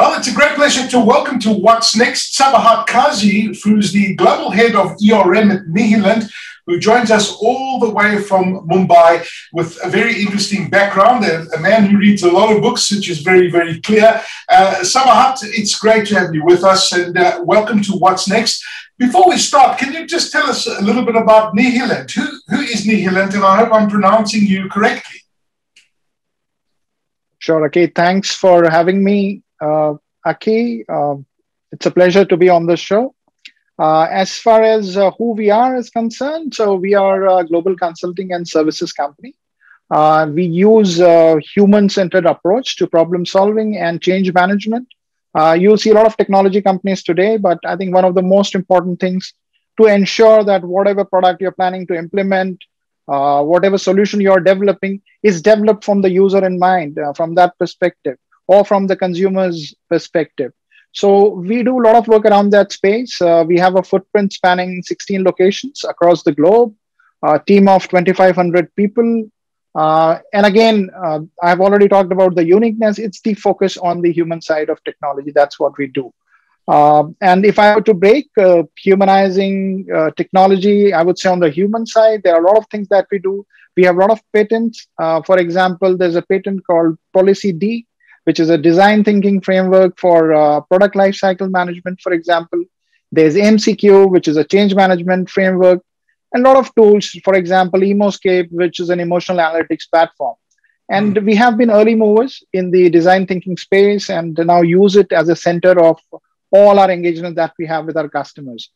Well, it's a great pleasure to welcome to What's Next Sabahat Kazi, who's the global head of ERM at Nihilent, who joins us all the way from Mumbai with a very interesting background, a, a man who reads a lot of books, which is very, very clear. Uh, Sabahat, it's great to have you with us and uh, welcome to What's Next. Before we start, can you just tell us a little bit about Nihilent? Who, who is Nihilent? And I hope I'm pronouncing you correctly. Sure. Okay. Thanks for having me, uh, Aki. Uh, it's a pleasure to be on the show. Uh, as far as uh, who we are is concerned, so we are a global consulting and services company. We use a human-centered approach to problem solving and change management. Uh, you see a lot of technology companies today, but I think one of the most important things to ensure that whatever product you're planning to implement, uh, whatever solution you're developing is developed from the user in mind, uh, from that perspective, or from the consumer's perspective. So we do a lot of work around that space. Uh, we have a footprint spanning 16 locations across the globe, a team of 2,500 people. Uh, and again, uh, I've already talked about the uniqueness. It's the focus on the human side of technology. That's what we do. Uh, and if I were to break uh, humanizing uh, technology, I would say on the human side, there are a lot of things that we do. We have a lot of patents. for example, there's a patent called Policy D, which is a design thinking framework for uh, product lifecycle management, for example. There's MCQ, which is a change management framework, and a lot of tools, for example, Emoscape, which is an emotional analytics platform. And mm. we have been early movers in the design thinking space and now use it as a center of all our engagement that we have with our customers.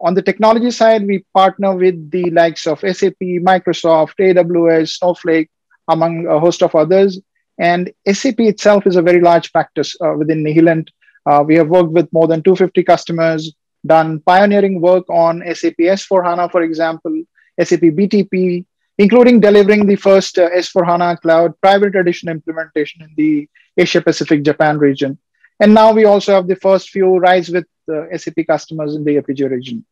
On the technology side, we partner with the likes of SAP, Microsoft, AWS, Snowflake, among a host of others. And SAP itself is a very large practice uh, within Nihilent. Uh, we have worked with more than 250 customers, done pioneering work on SAP S4 HANA, for example, SAP BTP, including delivering the first uh, S4 HANA Cloud private edition implementation in the Asia Pacific Japan region. And now we also have the first few RISE with uh, SAP customers in the APJ region.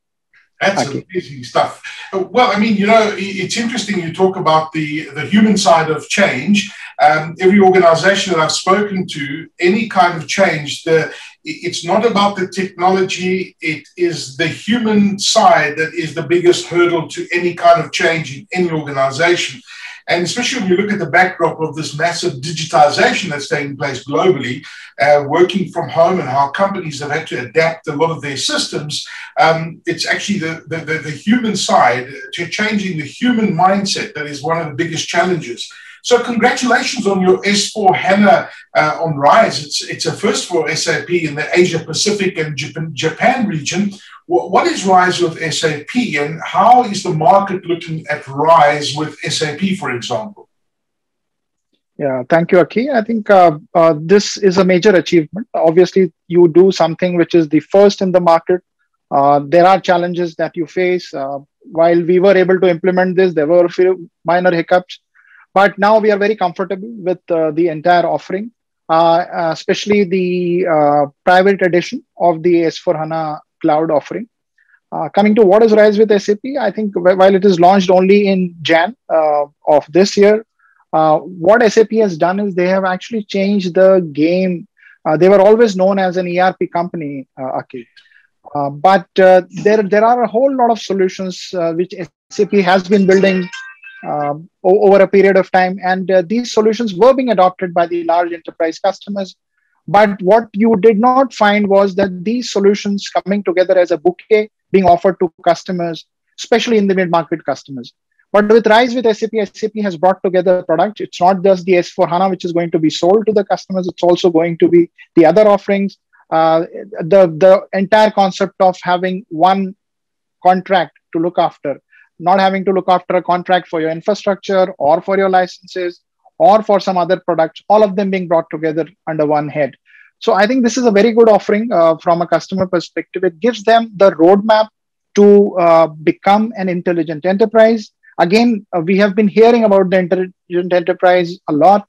That's okay. amazing stuff. Well, I mean, you know, it's interesting you talk about the, the human side of change. Um, every organization that I've spoken to, any kind of change, the, it's not about the technology, it is the human side that is the biggest hurdle to any kind of change in any organization. And especially when you look at the backdrop of this massive digitization that's taking place globally, uh, working from home and how companies have had to adapt a lot of their systems, um, it's actually the, the, the, the human side to changing the human mindset that is one of the biggest challenges. So congratulations on your S4 HANA uh, on Rise. It's, it's a first for SAP in the Asia Pacific and Japan, Japan region. What is RISE with SAP and how is the market looking at RISE with SAP, for example? Yeah, thank you, Aki. I think uh, uh, this is a major achievement. Obviously, you do something which is the first in the market. Uh, there are challenges that you face. Uh, while we were able to implement this, there were a few minor hiccups, but now we are very comfortable with uh, the entire offering, uh, especially the private edition of the S4 HANA cloud offering. Uh, coming to what is Rise with SAP, I think while it is launched only in Jan uh, of this year, uh, what SAP has done is they have actually changed the game. Uh, they were always known as an ERP company, uh. Uh, but there, there are a whole lot of solutions which SAP has been building over a period of time. And these solutions were being adopted by the large enterprise customers but what you did not find was that these solutions coming together as a bouquet being offered to customers, especially in the mid market customers. But with Rise with SAP, SAP has brought together a product. It's not just the S4 HANA, which is going to be sold to the customers, it's also going to be the other offerings. Uh, the, the entire concept of having one contract to look after, not having to look after a contract for your infrastructure or for your licenses or for some other products, all of them being brought together under one head. So I think this is a very good offering uh, from a customer perspective. It gives them the roadmap to uh, become an intelligent enterprise. Again, uh, we have been hearing about the intelligent enterprise a lot,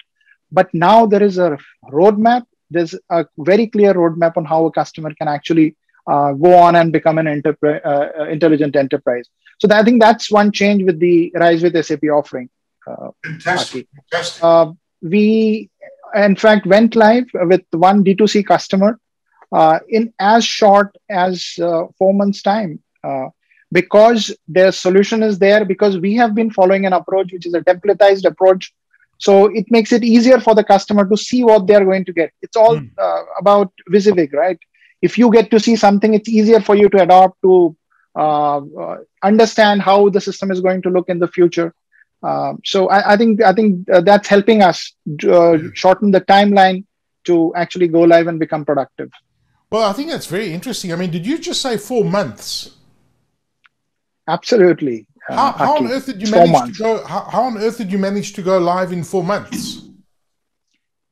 but now there is a roadmap. There's a very clear roadmap on how a customer can actually uh, go on and become an enterpri- uh, uh, intelligent enterprise. So that, I think that's one change with the Rise with SAP offering. Fantastic. Fantastic. Uh, we in fact, went live with one D2C customer uh, in as short as uh, four months' time. Uh, because their solution is there, because we have been following an approach which is a templatized approach. So it makes it easier for the customer to see what they're going to get. It's all mm. about WYSIWYG, right? If you get to see something, it's easier for you to adopt to uh, uh, understand how the system is going to look in the future. Um, so I, I, think I think uh, that's helping us shorten the timeline to actually go live and become productive. Well, I think that's very interesting. I mean, did you just say four months? Absolutely. How, how on earth did you manage to go? How, how, on earth did you manage to go live in four months?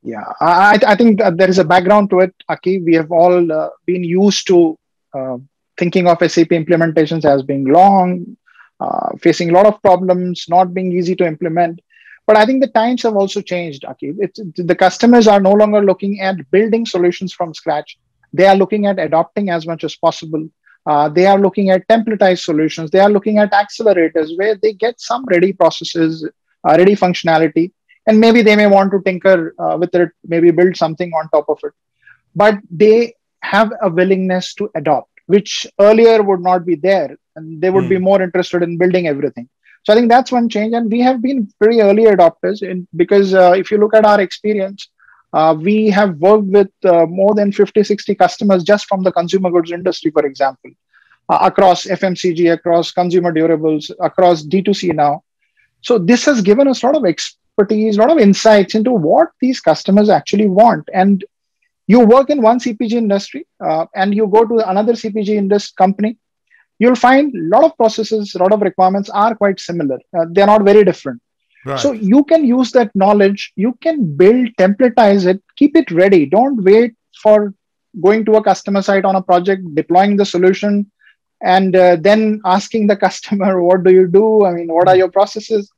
Yeah, I, I think there is a background to it, Aki. We have all uh, been used to uh, thinking of SAP implementations as being long, uh, facing a lot of problems, not being easy to implement. But I think the times have also changed, Aki. It's, the customers are no longer looking at building solutions from scratch. They are looking at adopting as much as possible. Uh, they are looking at templatized solutions. They are looking at accelerators where they get some ready processes, uh, ready functionality, and maybe they may want to tinker uh, with it, maybe build something on top of it. But they have a willingness to adopt which earlier would not be there and they would mm. be hmm. more interested in building everything so i think that's one change and we have been very early adopters in, because uh, if you look at our experience uh, we have worked with uh, more than 50 60 customers just from the consumer goods industry for example uh, across fmcg across consumer durables across d2c now so this has given us a lot of expertise a lot of insights into what these customers actually want. And you work in one cpg industry uh, and you go to another cpg industry company you'll find a lot of processes a lot of requirements are quite similar. Uh, they're not very different. Right. so you can use that knowledge you can build templatize it keep it ready. Don't wait for going to a customer site on a project deploying the solution and uh, then asking the customer what do you do? I mean what are your processes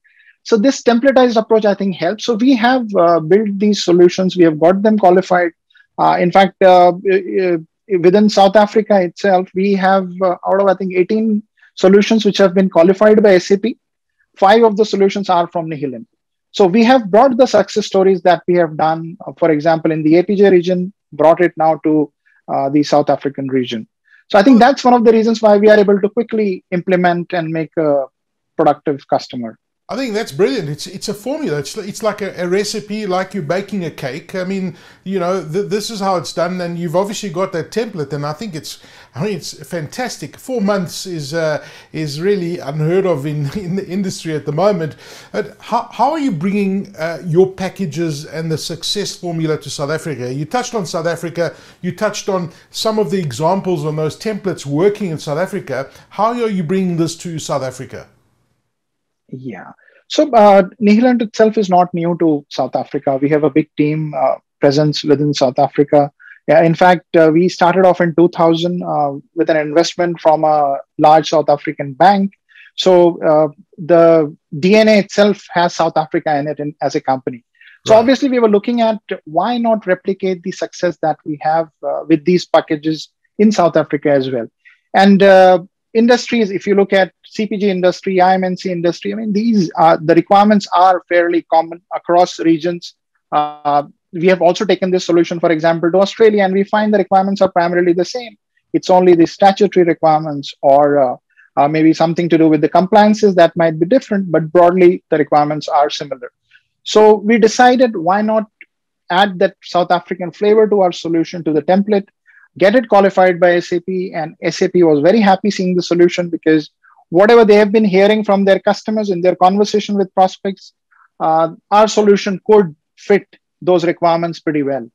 so this templatized approach i think helps so we have uh, built these solutions we have got them qualified uh, in fact, uh, uh, within South Africa itself, we have out of I think 18 solutions which have been qualified by SAP. Five of the solutions are from Nihilent. So we have brought the success stories that we have done, for example, in the APJ region, brought it now to uh, the South African region. So I think that's one of the reasons why we are able to quickly implement and make a productive customer. I think that's brilliant. It's it's a formula. It's it's like a, a recipe, like you're baking a cake. I mean, you know, th- this is how it's done, and you've obviously got that template. And I think it's, I mean, it's fantastic. Four months is uh, is really unheard of in in the industry at the moment. But how how are you bringing uh, your packages and the success formula to South Africa? You touched on South Africa. You touched on some of the examples on those templates working in South Africa. How are you bringing this to South Africa? Yeah. So uh, itself is not new to South Africa. We have a big team uh, presence within South Africa. Yeah, in fact, uh, we started off in 2000 uh, with an investment from a large South African bank. So uh, the DNA itself has South Africa in it in, as a company. So right. obviously, we were looking at why not replicate the success that we have uh, with these packages in South Africa as well. And uh, industries, if you look at CPG industry, IM&C industry, I mean, these are the requirements are fairly common across regions. Uh, we have also taken this solution, for example, to Australia, and we find the requirements are primarily the same. It's only the statutory requirements or uh, uh, maybe something to do with the compliances that might be different, but broadly, the requirements are similar. So we decided why not add that South African flavor to our solution to the template get it qualified by SAP. And SAP was very happy seeing the solution because whatever they have been hearing from their customers in their conversation with prospects, uh, our solution could fit those requirements pretty well.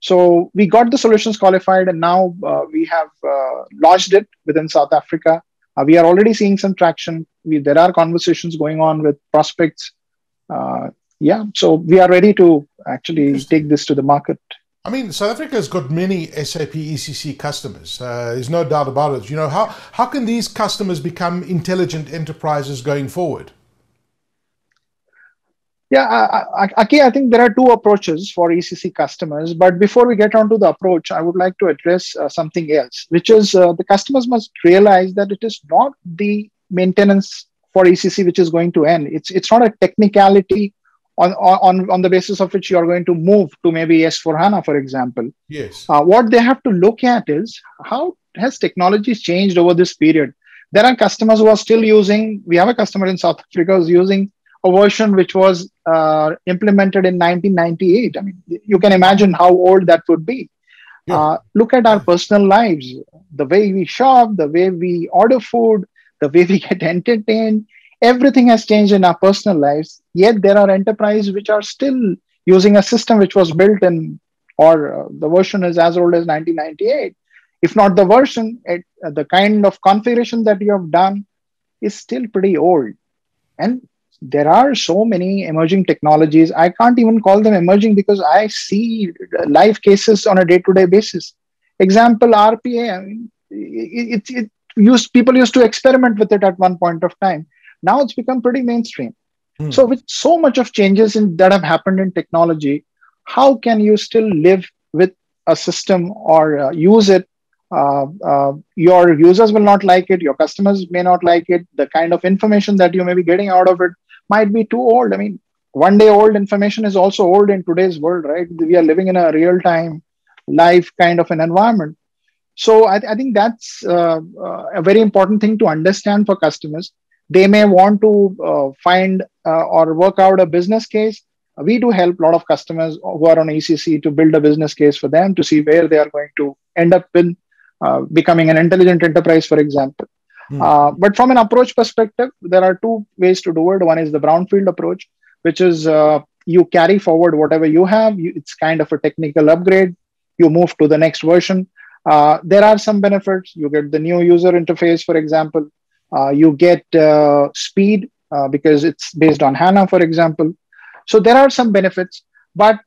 So we got the solutions qualified, and now uh, we have uh, launched it within South Africa. Uh, we are already seeing some traction. We, there are conversations going on with prospects. Uh, yeah, so we are ready to actually take this to the market. I mean, South Africa has got many SAP ECC customers. Uh, there's no doubt about it. You know, how, how can these customers become intelligent enterprises going forward? Yeah, Aki, I think there are two approaches for ECC customers. But before we get on to the approach, I would like to address uh, something else, which is uh, the customers must realize that it is not the maintenance for ECC which is going to end. It's it's not a technicality on, on, on the basis of which you are going to move to maybe S4 HANA, for example. Yes. Uh, what they have to look at is how has technology changed over this period? There are customers who are still using, we have a customer in South Africa who's using a version which was uh, implemented in 1998. I mean, you can imagine how old that would be. Yeah. Uh, look at our personal lives, the way we shop, the way we order food, the way we get entertained. Everything has changed in our personal lives. Yet there are enterprises which are still using a system which was built in, or uh, the version is as old as 1998. If not the version, it, uh, the kind of configuration that you have done is still pretty old. And there are so many emerging technologies. I can't even call them emerging because I see live cases on a day-to-day basis. Example, RPA. I mean, it, it, it used people used to experiment with it at one point of time. Now it's become pretty mainstream. Hmm. So with so much of changes in, that have happened in technology, how can you still live with a system or uh, use it uh, uh, your users will not like it your customers may not like it the kind of information that you may be getting out of it might be too old. I mean, one day old information is also old in today's world, right? We are living in a real time life kind of an environment. So I, I think that's uh, uh, a very important thing to understand for customers. They may want to uh, find uh, or work out a business case. We do help a lot of customers who are on ECC to build a business case for them to see where they are going to end up in uh, becoming an intelligent enterprise, for example. Uh, but from an approach perspective, there are two ways to do it. One is the brownfield approach, which is uh, you carry forward whatever you have. You, it's kind of a technical upgrade. You move to the next version. Uh, there are some benefits. You get the new user interface, for example. Uh, you get uh, speed uh, because it's based on HANA, for example. So there are some benefits, but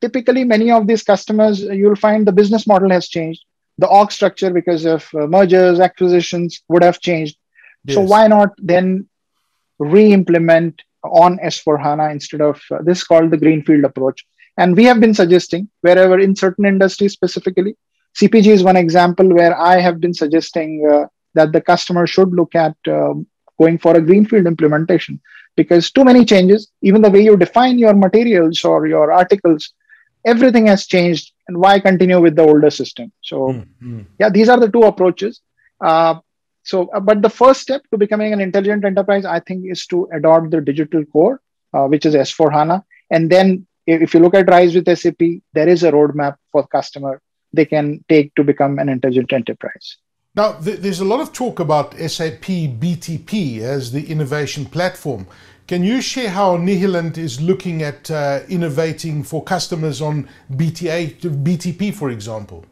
typically many of these customers, you'll find the business model has changed the org structure because of uh, mergers, acquisitions would have changed. Yes. So why not then re-implement on S4 HANA instead of uh, this called the greenfield approach? And we have been suggesting wherever in certain industries specifically, CPG is one example where I have been suggesting uh, that the customer should look at um, going for a greenfield implementation. Because too many changes, even the way you define your materials or your articles, everything has changed. And why continue with the older system? So mm-hmm. yeah these are the two approaches. Uh, so uh, but the first step to becoming an intelligent enterprise i think is to adopt the digital core uh, which is s4 hana. And then if you look at rise with sap there is a roadmap for customer they can take to become an intelligent enterprise now, there's a lot of talk about SAP BTP as the innovation platform. Can you share how Nihilent is looking at uh, innovating for customers on BTA, BTP, for example?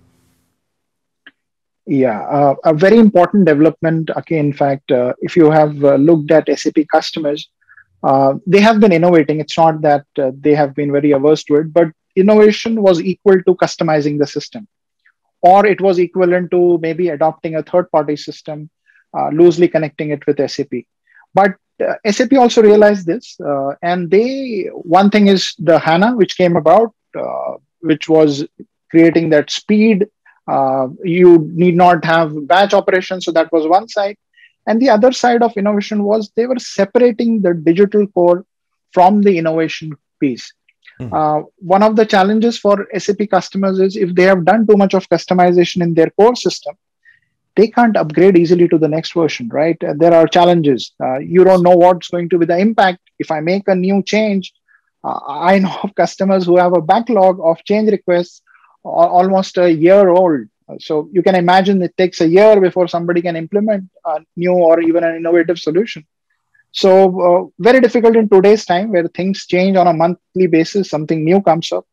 Yeah, uh, a very important development. Okay, in fact, uh, if you have uh, looked at SAP customers, uh, they have been innovating. It's not that uh, they have been very averse to it, but innovation was equal to customizing the system, or it was equivalent to maybe adopting a third party system, loosely connecting it with SAP. But uh, SAP also realized this, uh, and they one thing is the HANA, which came about, uh, which was creating that speed. Uh, you need not have batch operations, so that was one side. And the other side of innovation was they were separating the digital core from the innovation piece. Mm. one of the challenges for SAP customers is if they have done too much of customization in their core system, they can't upgrade easily to the next version, right? there are challenges. Uh, you don't know what's going to be the impact. If I make a new change, uh, I know of customers who have a backlog of change requests almost a year old. So you can imagine it takes a year before somebody can implement a new or even an innovative solution. So uh, very difficult in today's time where things change on a monthly basis, something new comes up.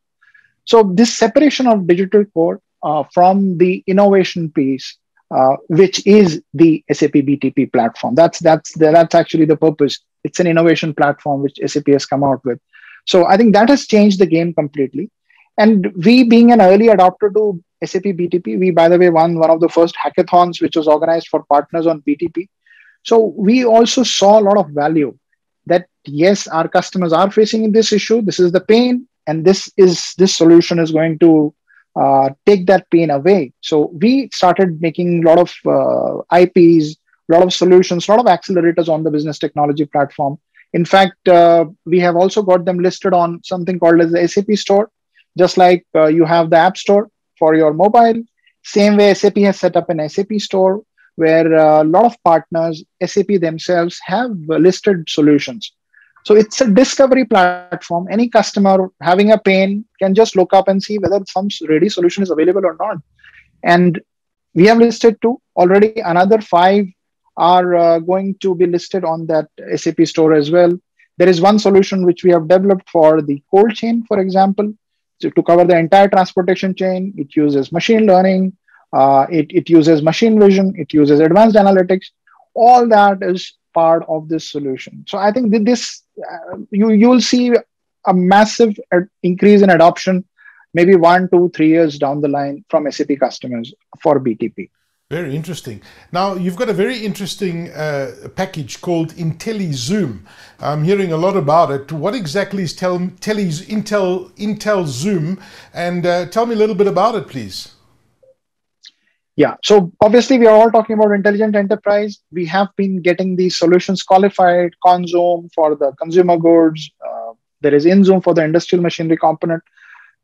So this separation of digital core uh, from the innovation piece uh, which is the SAP BTP platform. That's that's that's actually the purpose. It's an innovation platform which SAP has come out with. So I think that has changed the game completely. And we, being an early adopter to SAP BTP, we by the way won one of the first hackathons which was organized for partners on BTP. So we also saw a lot of value that yes, our customers are facing this issue. This is the pain, and this is this solution is going to uh, take that pain away. So we started making a lot of uh, IPs, a lot of solutions, a lot of accelerators on the business technology platform. In fact, uh, we have also got them listed on something called as the SAP Store, just like uh, you have the App Store for your mobile. Same way SAP has set up an SAP Store where a lot of partners, SAP themselves, have listed solutions. So it's a discovery platform. Any customer having a pain can just look up and see whether some ready solution is available or not. And we have listed two already. Another five are uh, going to be listed on that SAP store as well. There is one solution which we have developed for the cold chain, for example, so to cover the entire transportation chain. It uses machine learning, uh, it, it uses machine vision, it uses advanced analytics. All that is part of this solution. So I think this uh, you you'll see a massive ad- increase in adoption, maybe one, two, three years down the line from SAP customers for BTP. Very interesting. Now you've got a very interesting uh, package called IntelliZoom. I'm hearing a lot about it. What exactly is tel- Telly's Intel IntelliZoom? And uh, tell me a little bit about it, please. Yeah. So obviously, we are all talking about intelligent enterprise. We have been getting these solutions qualified, Conzoom for the consumer goods. Uh, there is InZoom for the industrial machinery component,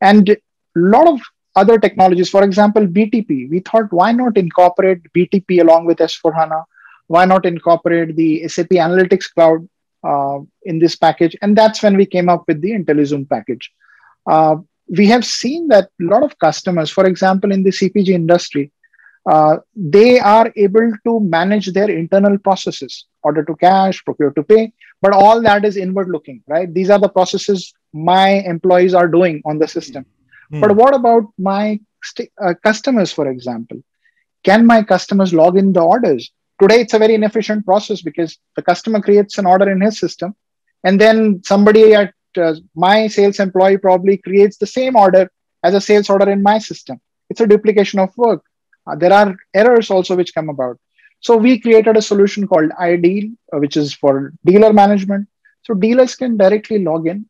and a lot of other technologies. For example, BTP. We thought, why not incorporate BTP along with S4 HANA? Why not incorporate the SAP Analytics Cloud uh, in this package? And that's when we came up with the IntelliZoom package. Uh, we have seen that a lot of customers, for example, in the CPG industry, uh, they are able to manage their internal processes order to cash procure to pay but all that is inward looking right? These are the processes my employees are doing on the system. Mm. but what about my st- uh, customers for example? Can my customers log in the orders? Today it's a very inefficient process because the customer creates an order in his system and then somebody at uh, my sales employee probably creates the same order as a sales order in my system. It's a duplication of work uh, there are errors also which come about. So we created a solution called iDeal, uh, which is for dealer management. So dealers can directly log in.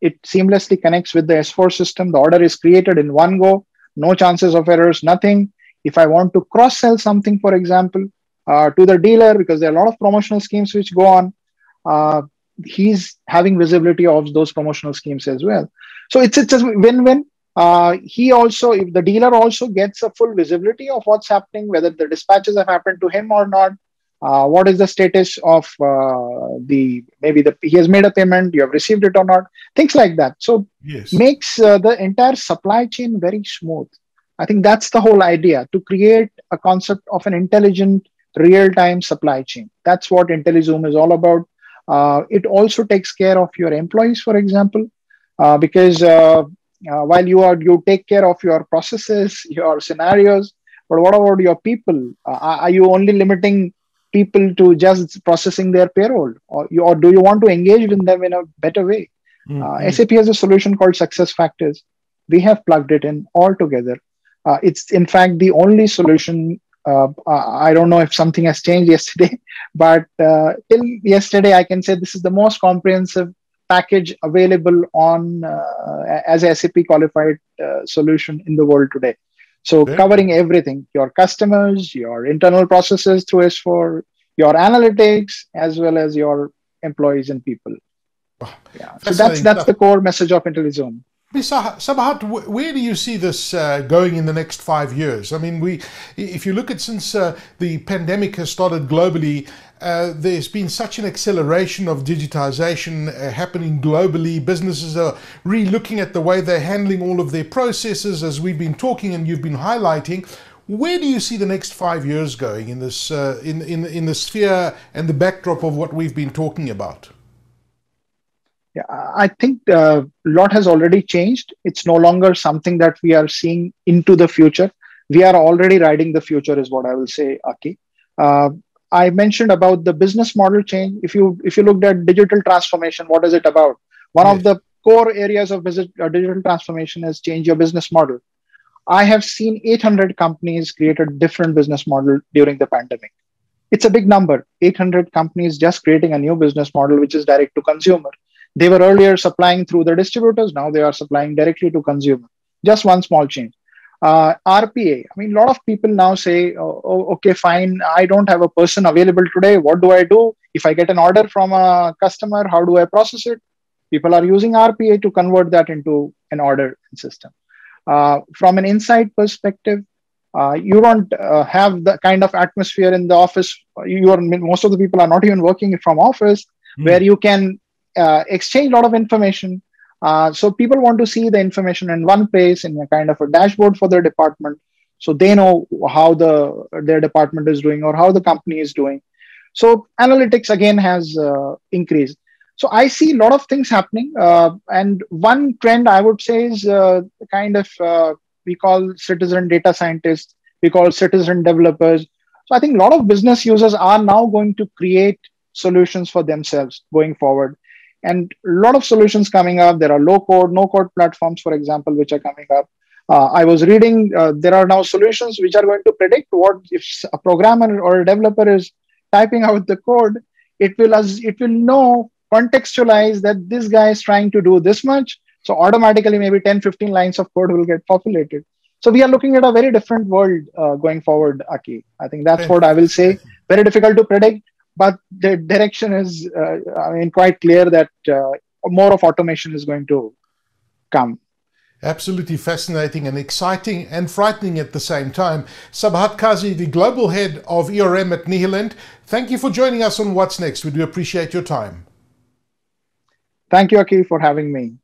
It seamlessly connects with the S4 system. The order is created in one go, no chances of errors, nothing. If I want to cross sell something, for example, uh, to the dealer, because there are a lot of promotional schemes which go on, uh, he's having visibility of those promotional schemes as well. So it's, it's a win win uh, he also, if the dealer also gets a full visibility of what's happening, whether the dispatches have happened to him or not, uh, what is the status of uh, the maybe the he has made a payment, you have received it or not, things like that. So yes. makes uh, the entire supply chain very smooth. I think that's the whole idea to create a concept of an intelligent real-time supply chain. That's what IntelliZoom is all about. Uh, it also takes care of your employees, for example, uh, because uh, while you are you take care of your processes your scenarios but what about your people? Uh, are you only limiting people to just processing their payroll? Or, you, or do you want to engage with them in a better way? Mm-hmm. uh, sap has a solution called SuccessFactors. We have plugged it in all together. Uh, it's in fact the only solution uh, i don't know if something has changed yesterday but uh, till yesterday i can say this is the most comprehensive package available on uh, as SAP qualified uh, solution in the world today. So covering everything, your customers, your internal processes through S4, your analytics, as well as your employees and people. Yeah. So that's that's the core message of IntelliZoom. Sabahat, where do you see this uh, going in the next five years? I mean, we, if you look at since uh, the pandemic has started globally, uh, there's been such an acceleration of digitization uh, happening globally. Businesses are re-looking at the way they're handling all of their processes, as we've been talking and you've been highlighting. Where do you see the next five years going in this, uh, in, in in the sphere and the backdrop of what we've been talking about? Yeah, I think a uh, lot has already changed. It's no longer something that we are seeing into the future. We are already riding the future, is what I will say, Aki. Uh, I mentioned about the business model change. If you if you looked at digital transformation, what is it about? One of the core areas of visit, uh, digital transformation is change your business model. I have seen 800 companies create a different business model during the pandemic. It's a big number. 800 companies just creating a new business model, which is direct to consumer. They were earlier supplying through the distributors. Now they are supplying directly to consumer. Just one small change. Uh, RPA. I mean, a lot of people now say, oh, oh, okay, fine, I don't have a person available today. What do I do? if I get an order from a customer, how do I process it? People are using RPA to convert that into an order system. Uh, from an inside perspective, uh, you don't uh, have the kind of atmosphere in the office. You are most of the people are not even working from office mm. where you can uh, exchange a lot of information. Uh, so people want to see the information in one place in a kind of a dashboard for their department, so they know how the their department is doing or how the company is doing. So analytics again has uh, increased. So I see a lot of things happening, uh, and one trend I would say is uh, kind of uh, we call citizen data scientists, we call citizen developers. So I think a lot of business users are now going to create solutions for themselves going forward and a lot of solutions coming up. There are low code no code platforms for example which are coming up. Uh, i was reading uh, there are now solutions which are going to predict what if a programmer or a developer is typing out the code it will as it will know contextualize that this guy is trying to do this much. So automatically maybe 10 15 lines of code will get populated. So we are looking at a very different world uh, going forward aki. I think that's what i will say. Very difficult to predict but the direction is, uh, I mean, quite clear that uh, more of automation is going to come. Absolutely fascinating and exciting and frightening at the same time. Sabahat Kazi, the global head of ERM at Nihilent, thank you for joining us on What's Next. We do appreciate your time. Thank you, Aki, for having me.